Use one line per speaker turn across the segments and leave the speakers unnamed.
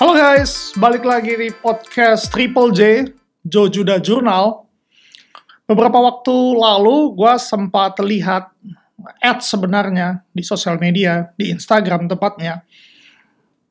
Halo guys, balik lagi di podcast Triple J, Joe Judah Journal. Beberapa waktu lalu gue sempat lihat ads sebenarnya di sosial media, di Instagram tepatnya.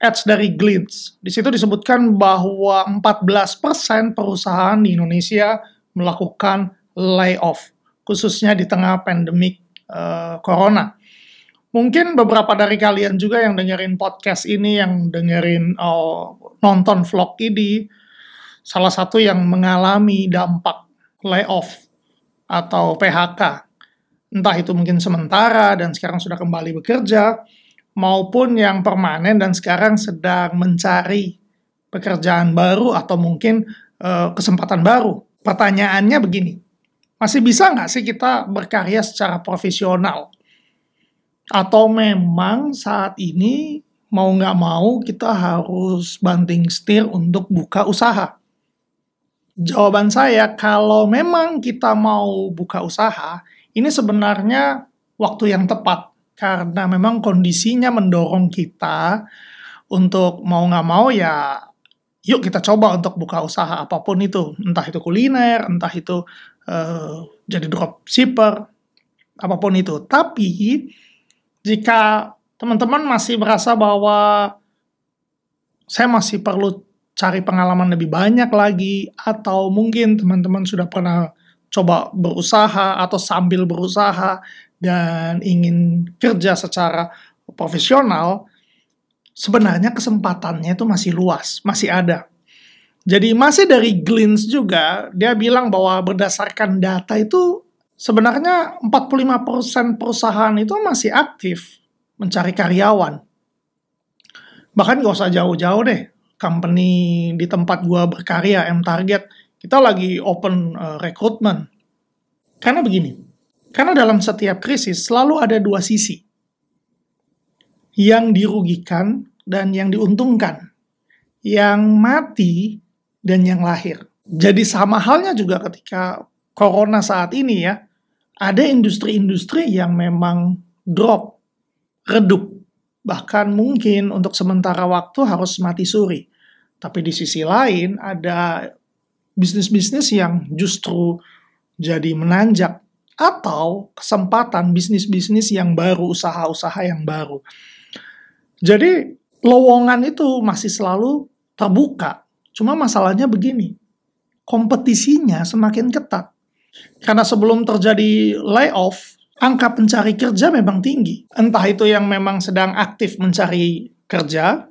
Ads dari Glitz. Di situ disebutkan bahwa 14% perusahaan di Indonesia melakukan layoff, khususnya di tengah pandemik uh, corona mungkin beberapa dari kalian juga yang dengerin podcast ini, yang dengerin oh, nonton vlog ini, salah satu yang mengalami dampak layoff atau PHK. Entah itu mungkin sementara dan sekarang sudah kembali bekerja, maupun yang permanen dan sekarang sedang mencari pekerjaan baru atau mungkin uh, kesempatan baru. Pertanyaannya begini, masih bisa nggak sih kita berkarya secara profesional? Atau memang saat ini mau nggak mau kita harus banting setir untuk buka usaha? Jawaban saya, kalau memang kita mau buka usaha, ini sebenarnya waktu yang tepat. Karena memang kondisinya mendorong kita untuk mau nggak mau ya yuk kita coba untuk buka usaha apa pun itu. Entah itu kuliner, entah itu uh, jadi dropshipper, apa pun itu. Tapi jika teman-teman masih merasa bahwa saya masih perlu cari pengalaman lebih banyak lagi, atau mungkin teman-teman sudah pernah coba berusaha atau sambil berusaha dan ingin kerja secara profesional, sebenarnya kesempatannya itu masih luas, masih ada. Jadi masih dari Glints juga, dia bilang bahwa berdasarkan data itu sebenarnya 45% perusahaan itu masih aktif mencari karyawan. Bahkan gak usah jauh-jauh deh, company di tempat gua berkarya, M-Target, kita lagi open uh, recruitment. Karena begini, karena dalam setiap krisis selalu ada dua sisi. Yang dirugikan dan yang diuntungkan. Yang mati dan yang lahir. Jadi sama halnya juga ketika corona saat ini ya, ada industri-industri yang memang drop, redup, bahkan mungkin untuk sementara waktu harus mati suri. Tapi di sisi lain ada bisnis-bisnis yang justru jadi menanjak atau kesempatan bisnis-bisnis yang baru, usaha-usaha yang baru. Jadi lowongan itu masih selalu terbuka. Cuma masalahnya begini, kompetisinya semakin ketat. Karena sebelum terjadi layoff, angka pencari kerja memang tinggi. Entah itu yang memang sedang aktif mencari kerja,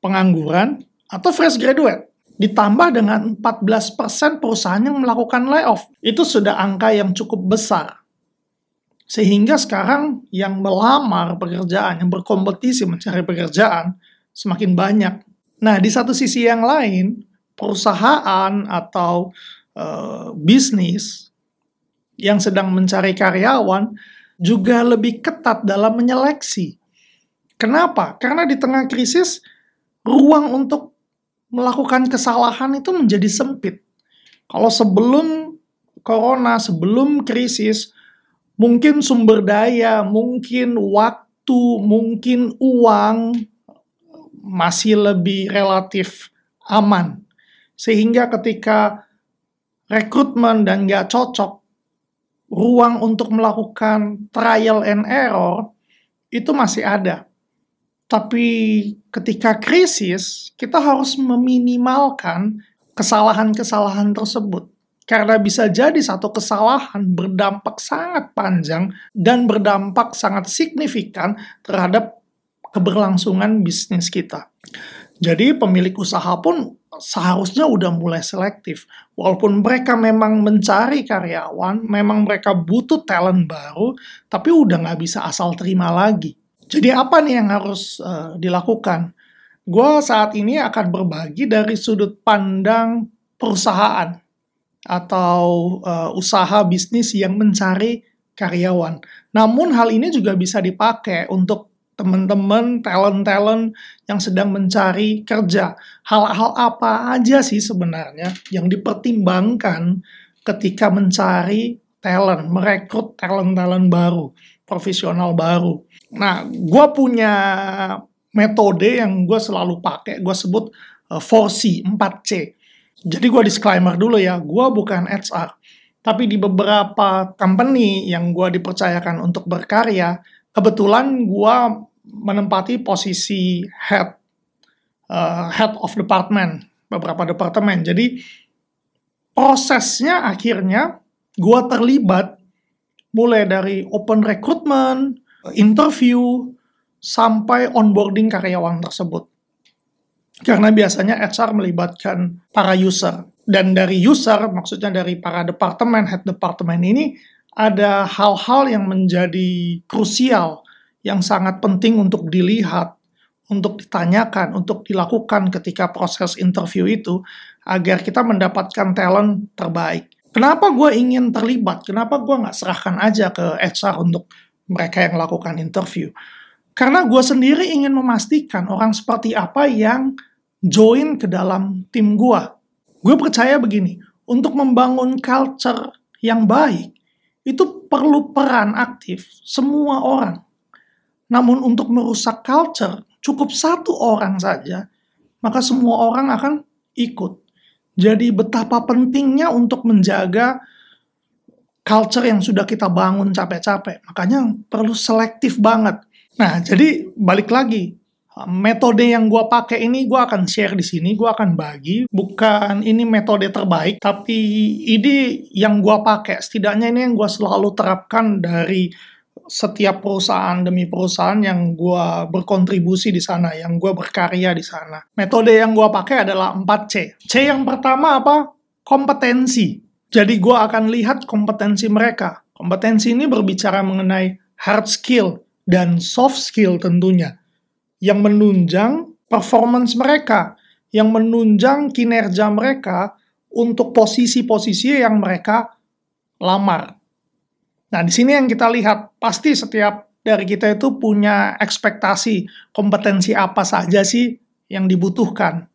pengangguran, atau fresh graduate. Ditambah dengan 14% perusahaan yang melakukan layoff. Itu sudah angka yang cukup besar. Sehingga sekarang yang melamar pekerjaan, yang berkompetisi mencari pekerjaan, semakin banyak. Nah, di satu sisi yang lain, perusahaan atau uh, bisnis yang sedang mencari karyawan juga lebih ketat dalam menyeleksi. Kenapa? Karena di tengah krisis, ruang untuk melakukan kesalahan itu menjadi sempit. Kalau sebelum corona, sebelum krisis, mungkin sumber daya, mungkin waktu, mungkin uang masih lebih relatif aman. Sehingga ketika rekrutmen dan nggak cocok, ruang untuk melakukan trial and error itu masih ada. Tapi ketika krisis, kita harus meminimalkan kesalahan-kesalahan tersebut. Karena bisa jadi satu kesalahan berdampak sangat panjang dan berdampak sangat signifikan terhadap keberlangsungan bisnis kita. Jadi pemilik usaha pun seharusnya udah mulai selektif. Walaupun mereka memang mencari karyawan, memang mereka butuh talent baru, tapi udah nggak bisa asal terima lagi. Jadi apa nih yang harus uh, dilakukan? Gue saat ini akan berbagi dari sudut pandang perusahaan atau uh, usaha bisnis yang mencari karyawan. Namun hal ini juga bisa dipakai untuk teman-teman talent-talent yang sedang mencari kerja. Hal-hal apa aja sih sebenarnya yang dipertimbangkan ketika mencari talent, merekrut talent-talent baru, profesional baru. Nah, gue punya metode yang gue selalu pakai. Gue sebut uh, 4C, 4C. Jadi gue disclaimer dulu ya, gue bukan HR. Tapi di beberapa company yang gue dipercayakan untuk berkarya, kebetulan gue menempati posisi head uh, head of department beberapa departemen. Jadi prosesnya akhirnya gue terlibat mulai dari open recruitment, interview, sampai onboarding karyawan tersebut. Karena biasanya HR melibatkan para user. Dan dari user, maksudnya dari para departemen, head departemen ini, ada hal-hal yang menjadi krusial, yang sangat penting untuk dilihat, untuk ditanyakan, untuk dilakukan ketika proses interview itu, agar kita mendapatkan talent terbaik. Kenapa gue ingin terlibat? Kenapa gue nggak serahkan aja ke HR untuk mereka yang lakukan interview? Karena gue sendiri ingin memastikan orang seperti apa yang join ke dalam tim gue. Gue percaya begini, untuk membangun culture yang baik, itu perlu peran aktif semua orang. Namun untuk merusak culture, cukup satu orang saja, maka semua orang akan ikut. Jadi betapa pentingnya untuk menjaga culture yang sudah kita bangun capek-capek. Makanya perlu selektif banget. Nah, jadi balik lagi, metode yang gue pakai ini gue akan share di sini, gue akan bagi. Bukan ini metode terbaik, tapi ini yang gue pakai. Setidaknya ini yang gue selalu terapkan dari setiap perusahaan demi perusahaan yang gue berkontribusi di sana, yang gue berkarya di sana. Metode yang gue pakai adalah 4C. C yang pertama apa? Kompetensi. Jadi gue akan lihat kompetensi mereka. Kompetensi ini berbicara mengenai hard skill dan soft skill tentunya yang menunjang performance mereka, yang menunjang kinerja mereka untuk posisi-posisi yang mereka lamar. Nah, di sini yang kita lihat, pasti setiap dari kita itu punya ekspektasi kompetensi apa saja sih yang dibutuhkan.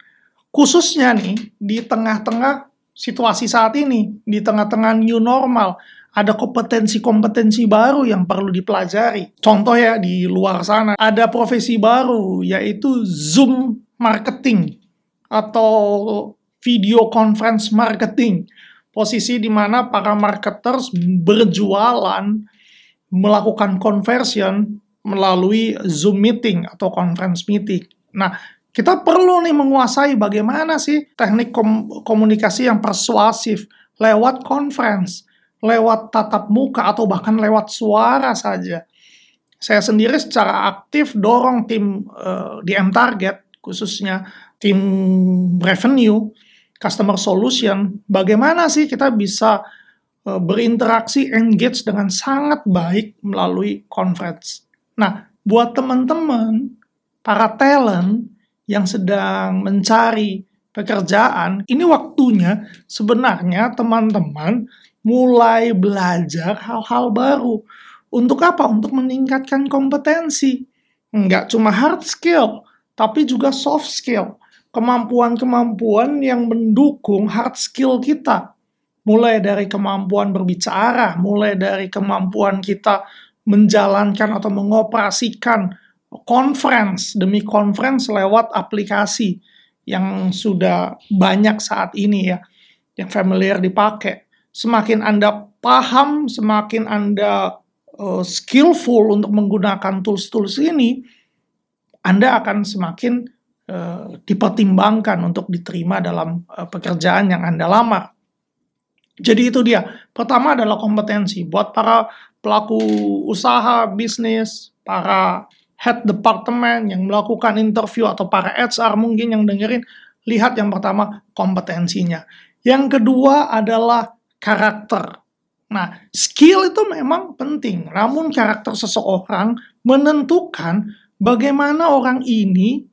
Khususnya nih, di tengah-tengah situasi saat ini, di tengah-tengah new normal, ada kompetensi-kompetensi baru yang perlu dipelajari. Contoh ya di luar sana ada profesi baru yaitu Zoom marketing atau video conference marketing. Posisi di mana para marketers berjualan melakukan conversion melalui Zoom meeting atau conference meeting. Nah, kita perlu nih menguasai bagaimana sih teknik kom komunikasi yang persuasif lewat conference lewat tatap muka atau bahkan lewat suara saja. Saya sendiri secara aktif dorong tim uh, di M Target khususnya tim revenue, customer solution, bagaimana sih kita bisa uh, berinteraksi, engage dengan sangat baik melalui conference. Nah, buat teman-teman, para talent yang sedang mencari pekerjaan, ini waktunya sebenarnya teman-teman mulai belajar hal-hal baru. Untuk apa? Untuk meningkatkan kompetensi. Enggak cuma hard skill, tapi juga soft skill. Kemampuan-kemampuan yang mendukung hard skill kita. Mulai dari kemampuan berbicara, mulai dari kemampuan kita menjalankan atau mengoperasikan conference demi conference lewat aplikasi yang sudah banyak saat ini ya, yang familiar dipakai semakin Anda paham, semakin Anda uh, skillful untuk menggunakan tools-tools ini, Anda akan semakin uh, dipertimbangkan untuk diterima dalam uh, pekerjaan yang Anda lamar. Jadi itu dia. Pertama adalah kompetensi. Buat para pelaku usaha, bisnis, para head department yang melakukan interview atau para HR mungkin yang dengerin, lihat yang pertama kompetensinya. Yang kedua adalah karakter. Nah, skill itu memang penting, namun karakter seseorang menentukan bagaimana orang ini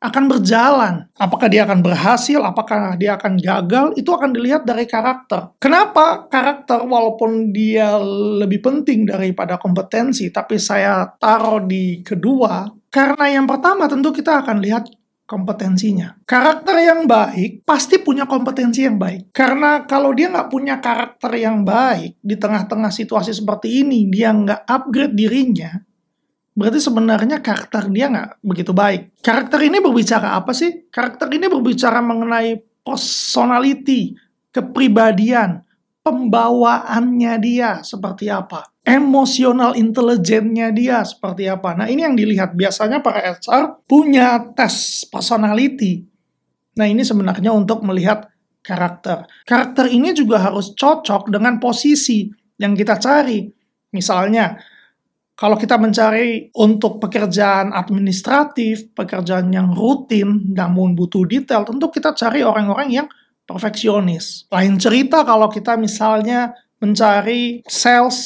akan berjalan. Apakah dia akan berhasil, apakah dia akan gagal, itu akan dilihat dari karakter. Kenapa karakter walaupun dia lebih penting daripada kompetensi, tapi saya taruh di kedua? Karena yang pertama tentu kita akan lihat kompetensinya. Karakter yang baik pasti punya kompetensi yang baik. Karena kalau dia nggak punya karakter yang baik di tengah-tengah situasi seperti ini, dia nggak upgrade dirinya, berarti sebenarnya karakter dia nggak begitu baik. Karakter ini berbicara apa sih? Karakter ini berbicara mengenai personality, kepribadian, pembawaannya dia seperti apa, emosional intelijennya dia seperti apa. Nah ini yang dilihat biasanya para HR punya tes personality. Nah ini sebenarnya untuk melihat karakter. Karakter ini juga harus cocok dengan posisi yang kita cari. Misalnya, kalau kita mencari untuk pekerjaan administratif, pekerjaan yang rutin, namun butuh detail, tentu kita cari orang-orang yang perfeksionis. Lain cerita kalau kita misalnya mencari sales,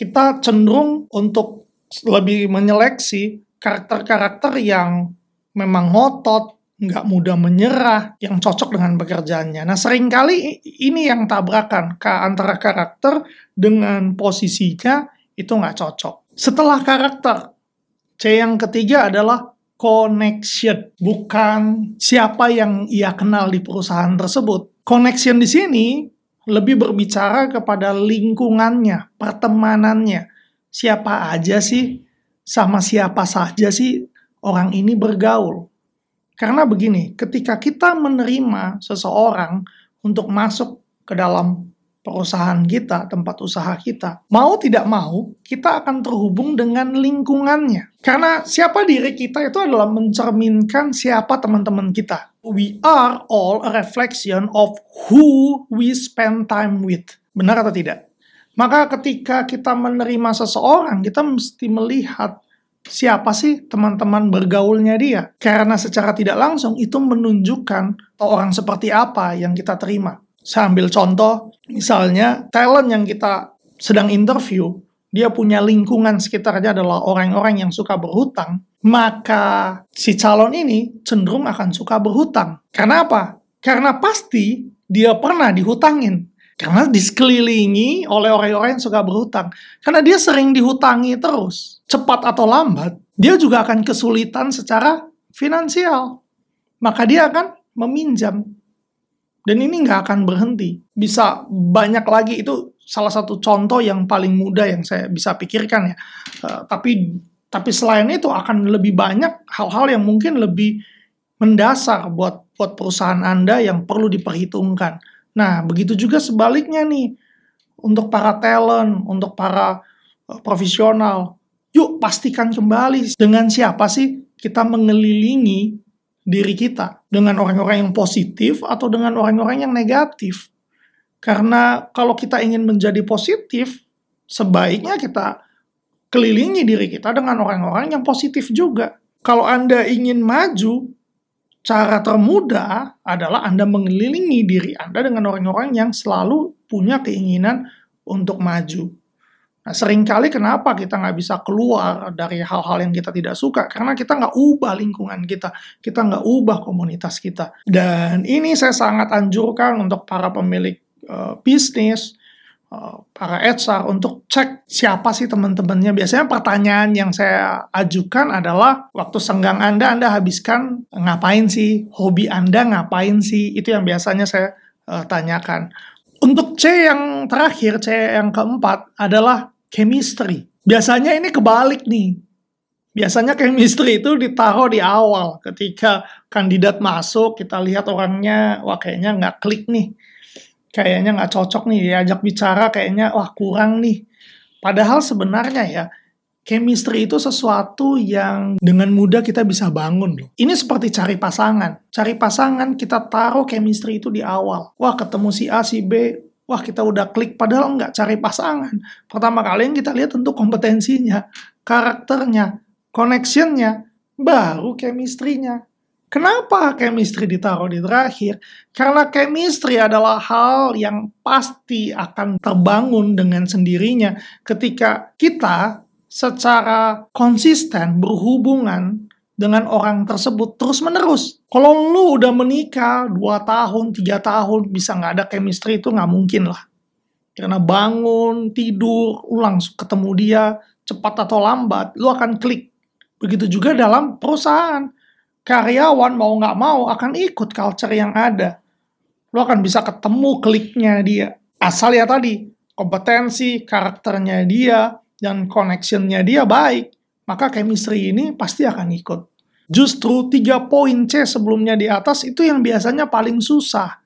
kita cenderung untuk lebih menyeleksi karakter-karakter yang memang ngotot, nggak mudah menyerah, yang cocok dengan pekerjaannya. Nah, sering kali ini yang tabrakan ke antara karakter dengan posisinya itu nggak cocok. Setelah karakter, C yang ketiga adalah connection, bukan siapa yang ia kenal di perusahaan tersebut. Connection di sini lebih berbicara kepada lingkungannya, pertemanannya. Siapa aja sih, sama siapa saja sih orang ini bergaul. Karena begini, ketika kita menerima seseorang untuk masuk ke dalam perusahaan kita, tempat usaha kita, mau tidak mau, kita akan terhubung dengan lingkungannya. Karena siapa diri kita itu adalah mencerminkan siapa teman-teman kita. We are all a reflection of who we spend time with. Benar atau tidak? Maka ketika kita menerima seseorang, kita mesti melihat siapa sih teman-teman bergaulnya dia. Karena secara tidak langsung itu menunjukkan orang seperti apa yang kita terima. Saya ambil contoh, misalnya talent yang kita sedang interview, dia punya lingkungan sekitarnya adalah orang-orang yang suka berhutang, maka si calon ini cenderung akan suka berhutang. Karena apa? Karena pasti dia pernah dihutangin. Karena disekelilingi oleh orang-orang yang suka berhutang. Karena dia sering dihutangi terus. Cepat atau lambat, dia juga akan kesulitan secara finansial. Maka dia akan meminjam. Dan ini nggak akan berhenti. Bisa banyak lagi itu salah satu contoh yang paling mudah yang saya bisa pikirkan ya. Uh, tapi tapi selain itu akan lebih banyak hal-hal yang mungkin lebih mendasar buat buat perusahaan Anda yang perlu diperhitungkan. Nah, begitu juga sebaliknya nih untuk para talent, untuk para uh, profesional. Yuk pastikan kembali dengan siapa sih kita mengelilingi diri kita dengan orang-orang yang positif atau dengan orang-orang yang negatif. Karena kalau kita ingin menjadi positif, sebaiknya kita kelilingi diri kita dengan orang-orang yang positif juga. Kalau Anda ingin maju, cara termudah adalah Anda mengelilingi diri Anda dengan orang-orang yang selalu punya keinginan untuk maju. Nah, sering kali kenapa kita nggak bisa keluar dari hal-hal yang kita tidak suka? Karena kita nggak ubah lingkungan kita, kita nggak ubah komunitas kita. Dan ini saya sangat anjurkan untuk para pemilik uh, bisnis, uh, para HR untuk cek siapa sih teman-temannya. Biasanya pertanyaan yang saya ajukan adalah waktu senggang Anda, Anda habiskan ngapain sih? Hobi Anda ngapain sih? Itu yang biasanya saya uh, tanyakan. Untuk C yang terakhir, C yang keempat adalah chemistry. Biasanya ini kebalik nih. Biasanya chemistry itu ditaruh di awal. Ketika kandidat masuk, kita lihat orangnya, wah kayaknya nggak klik nih. Kayaknya nggak cocok nih, diajak bicara kayaknya, wah kurang nih. Padahal sebenarnya ya, chemistry itu sesuatu yang dengan mudah kita bisa bangun loh. Ini seperti cari pasangan. Cari pasangan, kita taruh chemistry itu di awal. Wah ketemu si A, si B, wah kita udah klik padahal nggak cari pasangan. Pertama kali yang kita lihat tentu kompetensinya, karakternya, connectionnya, baru chemistry-nya. Kenapa chemistry ditaruh di terakhir? Karena chemistry adalah hal yang pasti akan terbangun dengan sendirinya ketika kita secara konsisten berhubungan dengan orang tersebut terus menerus. Kalau lu udah menikah 2 tahun, 3 tahun, bisa nggak ada chemistry itu nggak mungkin lah. Karena bangun, tidur, ulang ketemu dia, cepat atau lambat, lu akan klik. Begitu juga dalam perusahaan. Karyawan mau nggak mau akan ikut culture yang ada. Lu akan bisa ketemu kliknya dia. Asal ya tadi, kompetensi, karakternya dia, dan connectionnya dia baik maka chemistry ini pasti akan ikut. Justru tiga poin C sebelumnya di atas itu yang biasanya paling susah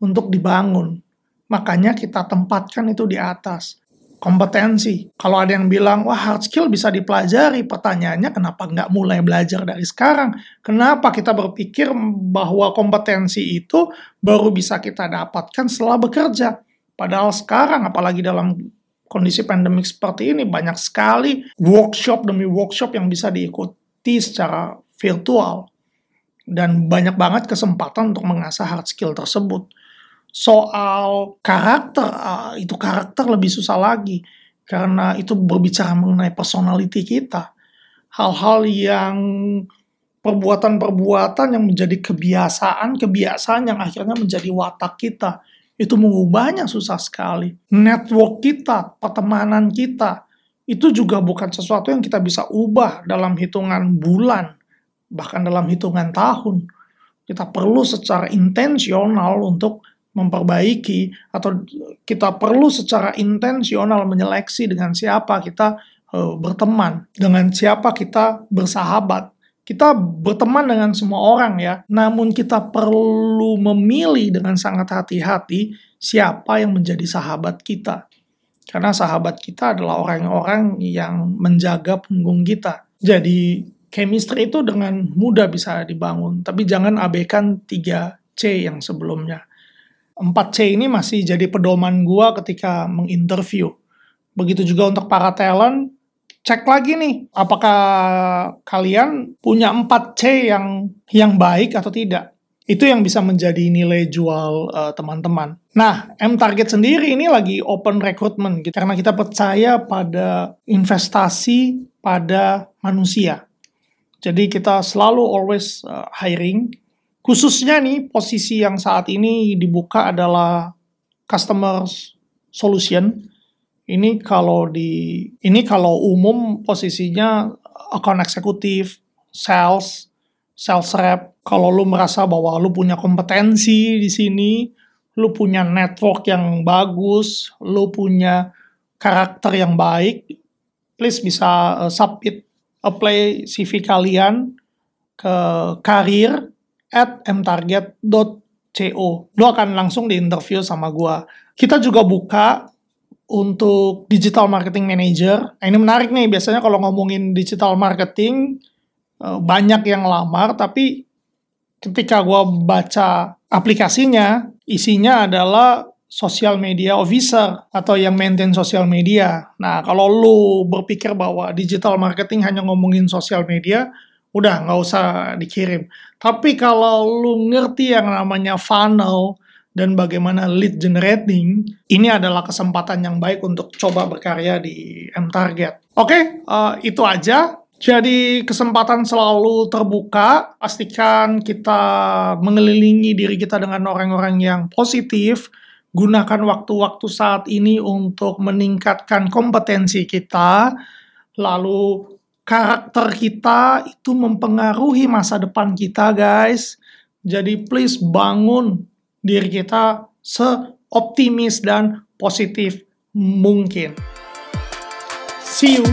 untuk dibangun. Makanya kita tempatkan itu di atas. Kompetensi. Kalau ada yang bilang, wah hard skill bisa dipelajari. Pertanyaannya kenapa nggak mulai belajar dari sekarang? Kenapa kita berpikir bahwa kompetensi itu baru bisa kita dapatkan setelah bekerja? Padahal sekarang, apalagi dalam kondisi pandemik seperti ini, banyak sekali workshop demi workshop yang bisa diikuti secara virtual. Dan banyak banget kesempatan untuk mengasah hard skill tersebut. Soal karakter, uh, itu karakter lebih susah lagi. Karena itu berbicara mengenai personality kita. Hal-hal yang perbuatan-perbuatan yang menjadi kebiasaan, kebiasaan yang akhirnya menjadi watak kita itu mengubahnya susah sekali. Network kita, pertemanan kita, itu juga bukan sesuatu yang kita bisa ubah dalam hitungan bulan, bahkan dalam hitungan tahun. Kita perlu secara intensional untuk memperbaiki atau kita perlu secara intensional menyeleksi dengan siapa kita uh, berteman, dengan siapa kita bersahabat kita berteman dengan semua orang ya, namun kita perlu memilih dengan sangat hati-hati siapa yang menjadi sahabat kita. Karena sahabat kita adalah orang-orang yang menjaga punggung kita. Jadi chemistry itu dengan mudah bisa dibangun, tapi jangan abaikan 3C yang sebelumnya. 4C ini masih jadi pedoman gua ketika menginterview. Begitu juga untuk para talent, cek lagi nih apakah kalian punya 4C yang yang baik atau tidak. Itu yang bisa menjadi nilai jual uh, teman-teman. Nah, M Target sendiri ini lagi open recruitment gitu, karena kita percaya pada investasi pada manusia. Jadi kita selalu always uh, hiring. Khususnya nih posisi yang saat ini dibuka adalah customer solution ini kalau di ini kalau umum posisinya account eksekutif, sales, sales rep. Kalau lu merasa bahwa lu punya kompetensi di sini, lu punya network yang bagus, lu punya karakter yang baik, please bisa uh, submit apply CV kalian ke karir at mtarget.co. Lu akan langsung di interview sama gua. Kita juga buka untuk digital marketing manager. Nah, ini menarik nih, biasanya kalau ngomongin digital marketing eh, banyak yang lamar, tapi ketika gue baca aplikasinya, isinya adalah social media officer atau yang maintain social media. Nah, kalau lu berpikir bahwa digital marketing hanya ngomongin social media, udah nggak usah dikirim. Tapi kalau lu ngerti yang namanya funnel, dan bagaimana lead generating, ini adalah kesempatan yang baik untuk coba berkarya di M Target. Oke, okay, uh, eh, itu aja. Jadi kesempatan selalu terbuka, pastikan kita mengelilingi diri kita dengan orang-orang yang positif, gunakan waktu-waktu saat ini untuk meningkatkan kompetensi kita, lalu karakter kita itu mempengaruhi masa depan kita guys. Jadi please bangun diri kita seoptimis dan positif mungkin. See you.